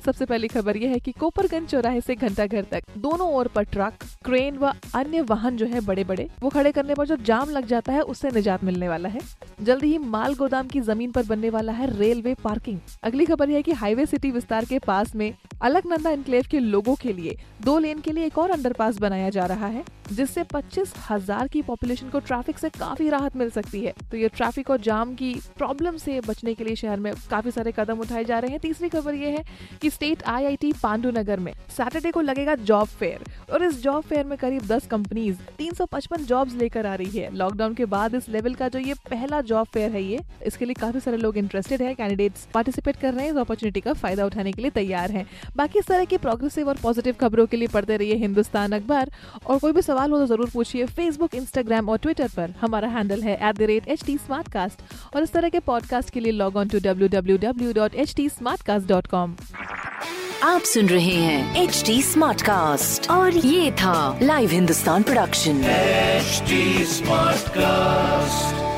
सबसे पहली खबर यह है कि कोपरगंज चौराहे से घंटा घर तक दोनों ओर पर ट्रक, क्रेन व अन्य वाहन जो है बड़े बड़े वो खड़े करने पर जो जाम लग जाता है, उससे निजात मिलने वाला है। जल्द ही माल गोदाम की ज़मीन पर बनने वाला है रेलवे पार्किंग। अगली खबर यह है कि हाईवे सिटी विस्तार के पास में अलकनंदा इनक्लेव के लोगों के लिए दो लेन के लिए एक और अंडरपास बनाया जा रहा है, जिससे पच्चीस हज़ार की पॉपुलेशन को ट्रैफ़िक से काफ़ी राहत मिल सकती है। तो ये ट्रैफ़िक और जाम की प्रॉब्लम से बचने के लिए शहर में काफ़ी सारे कदम उठाए जा रहे हैं। तीसरी खबर ये है कि स्टेट आईआईटी पांडु नगर में सैटरडे को लगेगा जॉब फेयर और इस जॉब फेयर में करीब 10 कंपनीज़ 355 जॉब्स लेकर आ रही है। लॉकडाउन के बाद इस लेवल का जो ये पहला जॉब फेयर है ये, इसके लिए काफ़ी सारे लोग इंटरेस्टेड है कैंडिडेट्स पार्टिसिपेट कर रहे हैं, इस अपॉर्चुनिटी का फ़ायदा उठाने के लिए तैयार हैं। बाकी इस तरह की प्रोग्रेसिव और पॉजिटिव खबरों के लिए पढ़ते रहिए हिंदुस्तान अखबार। और कोई भी सवाल हो तो ज़रूर पूछिए फेसबुक इंस्टाग्राम और ट्विटर पर। हमारा हैंडल है at the rate H T और इस तरह के पॉडकास्ट के लिए log on to W W W dot H T dot com आप सुन रहे हैं एच डी स्मार्ट कास्ट और ये था live Hindustan production HD Smartcast.